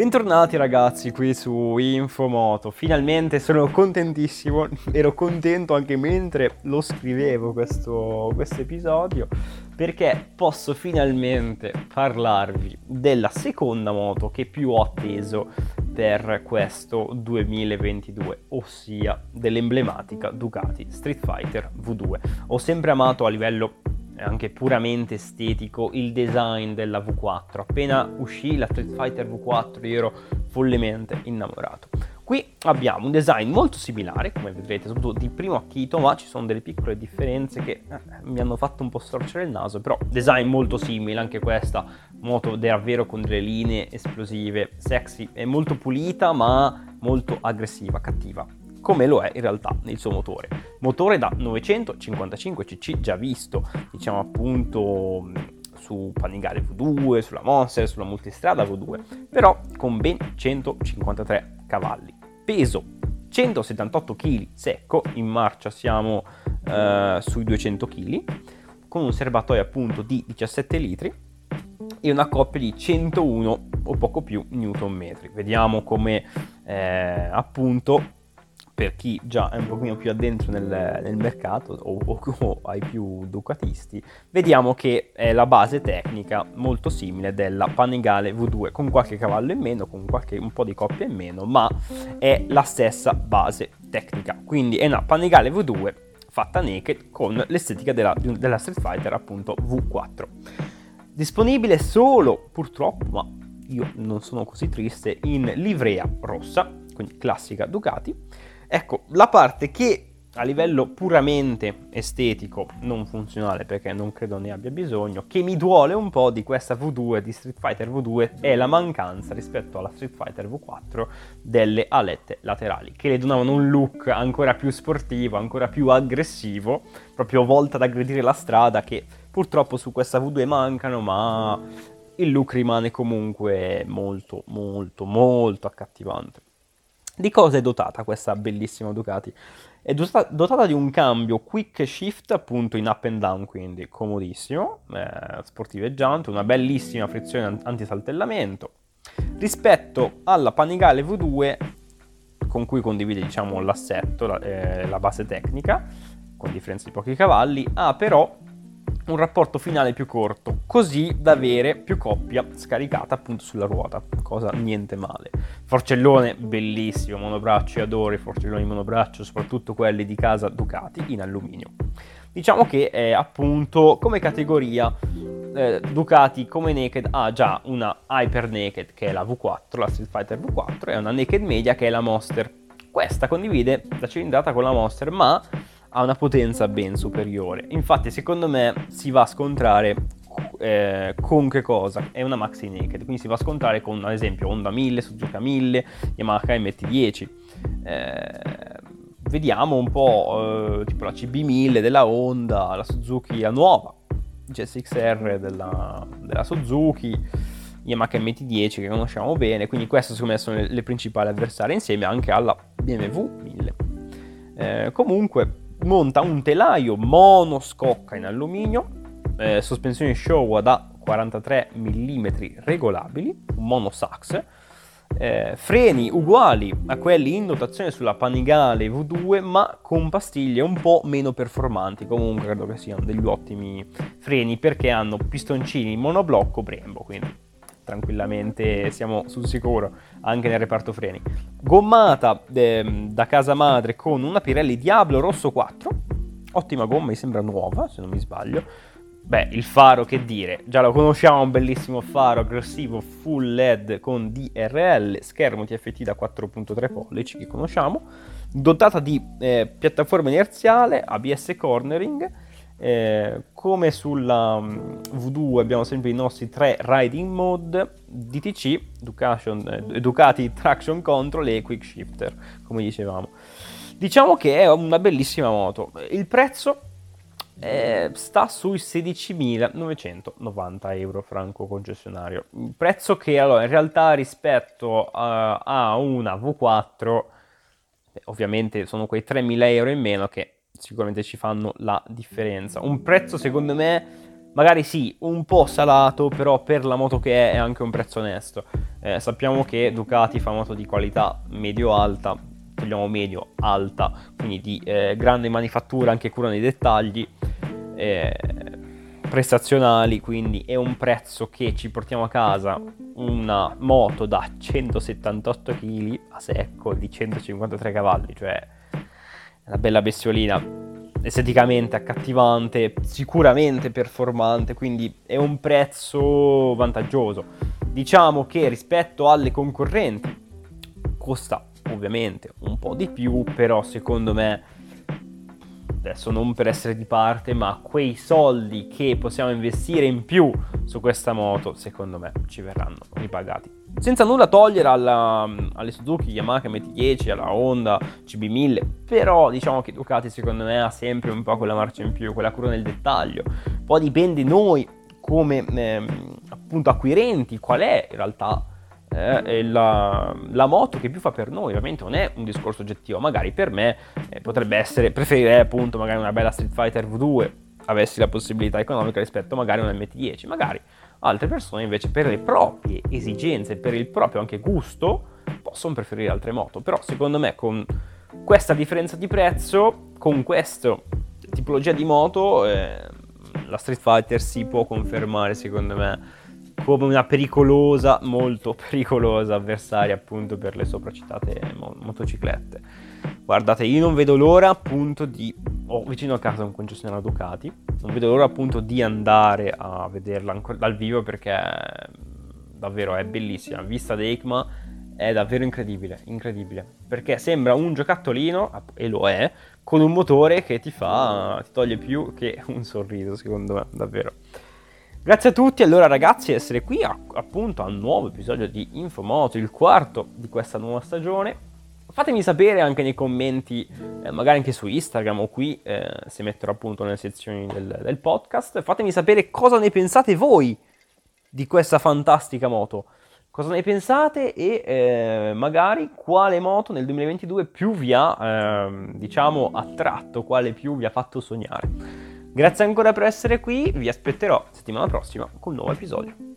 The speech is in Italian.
Bentornati ragazzi qui su Infomoto, finalmente sono contentissimo, ero contento anche mentre lo scrivevo questo episodio perché posso finalmente parlarvi della seconda moto che più ho atteso per questo 2022, ossia dell'emblematica Ducati Street Fighter V2. Ho sempre amato a livello anche puramente estetico il design della V4. Appena uscì la Street Fighter V4 io ero follemente innamorato. Qui abbiamo un design molto similare, come vedrete, soprattutto di primo acchito, ma ci sono delle piccole differenze che eh, mi hanno fatto un po' storcere il naso, però design molto simile, anche questa moto davvero con delle linee esplosive, sexy, è molto pulita ma molto aggressiva, cattiva come lo è in realtà il suo motore. Motore da 955 cc già visto, diciamo appunto su Panigale V2, sulla Monster, sulla multistrada V2, però con ben 153 cavalli. Peso 178 kg secco, in marcia siamo eh, sui 200 kg, con un serbatoio appunto di 17 litri e una coppia di 101 o poco più metri. Vediamo come eh, appunto per chi già è un pochino più addentro nel, nel mercato o, o, o, ai più ducatisti, vediamo che è la base tecnica molto simile della Panigale V2, con qualche cavallo in meno, con qualche, un po' di coppia in meno, ma è la stessa base tecnica. Quindi è una Panigale V2 fatta naked con l'estetica della, della Street Fighter appunto V4. Disponibile solo, purtroppo, ma io non sono così triste, in livrea rossa, quindi classica Ducati, Ecco, la parte che a livello puramente estetico, non funzionale perché non credo ne abbia bisogno, che mi duole un po' di questa V2, di Street Fighter V2, è la mancanza rispetto alla Street Fighter V4 delle alette laterali, che le donavano un look ancora più sportivo, ancora più aggressivo, proprio volta ad aggredire la strada, che purtroppo su questa V2 mancano, ma il look rimane comunque molto, molto, molto accattivante. Di cosa è dotata questa bellissima Ducati? È dotata di un cambio quick shift appunto in up and down, quindi comodissimo, eh, sportiveggiante, una bellissima frizione antisaltellamento. Rispetto alla Panigale V2 con cui condivide diciamo l'assetto, la, eh, la base tecnica, con differenza di pochi cavalli, ha però un rapporto finale più corto, così da avere più coppia scaricata appunto sulla ruota, cosa niente male. Forcellone bellissimo, monobraccio, adoro i forcelloni monobraccio, soprattutto quelli di casa Ducati in alluminio. Diciamo che è appunto come categoria eh, Ducati come naked ha già una Hyper Naked che è la V4, la Street Fighter V4 e una Naked Media che è la Monster. Questa condivide la cilindrata con la Monster, ma ha una potenza ben superiore. Infatti, secondo me, si va a scontrare eh, con che cosa? È una maxi naked, quindi si va a scontrare con ad esempio Honda 1000, Suzuka 1000, Yamaha MT10. Eh, vediamo un po' eh, tipo la CB1000 della Honda, la Suzuki la nuova, GSXR della, della Suzuki, Yamaha MT10 che conosciamo bene, quindi queste secondo me sono le, le principali avversarie insieme anche alla BMW 1000. Eh, comunque monta un telaio monoscocca in alluminio, eh, sospensioni Showa da 43 mm regolabili, un monosax, eh, freni uguali a quelli in dotazione sulla Panigale V2 ma con pastiglie un po' meno performanti. Comunque credo che siano degli ottimi freni perché hanno pistoncini monoblocco Brembo quindi tranquillamente siamo sul sicuro anche nel reparto freni. Gommata eh, da casa madre con una Pirelli Diablo Rosso 4, ottima gomma, mi sembra nuova se non mi sbaglio. Beh, il faro che dire, già lo conosciamo, un bellissimo faro aggressivo full LED con DRL, schermo TFT da 4.3 pollici che conosciamo, dotata di eh, piattaforma inerziale, ABS cornering, eh, come sulla um, V2 abbiamo sempre i nostri tre riding mode DTC, eh, Ducati Traction Control e Quick Shifter, come dicevamo. Diciamo che è una bellissima moto. Il prezzo eh, sta sui 16.990 euro franco concessionario. Prezzo che allora in realtà rispetto a, a una V4 ovviamente sono quei 3.000 euro in meno che sicuramente ci fanno la differenza. Un prezzo secondo me magari sì, un po' salato, però per la moto che è è anche un prezzo onesto. Eh, sappiamo che Ducati fa moto di qualità medio-alta, togliamo medio-alta, quindi di eh, grande manifattura, anche cura nei dettagli, eh, prestazionali, quindi è un prezzo che ci portiamo a casa una moto da 178 kg a secco di 153 cavalli, cioè una bella bestiolina esteticamente accattivante, sicuramente performante, quindi è un prezzo vantaggioso. Diciamo che rispetto alle concorrenti costa ovviamente un po' di più, però secondo me adesso non per essere di parte, ma quei soldi che possiamo investire in più su questa moto, secondo me ci verranno ripagati. Senza nulla togliere alla, alle Suzuki, Yamaha MT10, alla Honda CB1000, però diciamo che Ducati secondo me ha sempre un po' quella marcia in più, quella cura nel dettaglio. Poi dipende noi come eh, appunto acquirenti qual è in realtà eh, la, la, moto che più fa per noi, ovviamente non è un discorso oggettivo, magari per me eh, potrebbe essere, preferirei appunto magari una bella Street Fighter V2, avessi la possibilità economica rispetto magari a un MT10, magari altre persone invece per le proprie esigenze, per il proprio anche gusto, possono preferire altre moto, però secondo me con questa differenza di prezzo, con questa tipologia di moto, eh, la Street Fighter si può confermare secondo me come una pericolosa, molto pericolosa avversaria appunto per le sopracitate mo- motociclette. Guardate, io non vedo l'ora appunto di... ho vicino a casa un concessionario Ducati, non vedo l'ora appunto di andare a vederla ancora dal vivo perché davvero è bellissima. Vista da ECMA è davvero incredibile, incredibile. Perché sembra un giocattolino, e lo è, con un motore che ti fa, ti toglie più che un sorriso secondo me, davvero. Grazie a tutti allora ragazzi essere qui a, appunto a un nuovo episodio di Infomoto, il quarto di questa nuova stagione. Fatemi sapere anche nei commenti, eh, magari anche su Instagram o qui, eh, se metterò appunto nelle sezioni del, del, podcast, fatemi sapere cosa ne pensate voi di questa fantastica moto. Cosa ne pensate e eh, magari quale moto nel 2022 più vi ha, diciamo, attratto, quale più vi ha fatto sognare. Grazie ancora per essere qui, vi aspetterò settimana prossima con un nuovo episodio.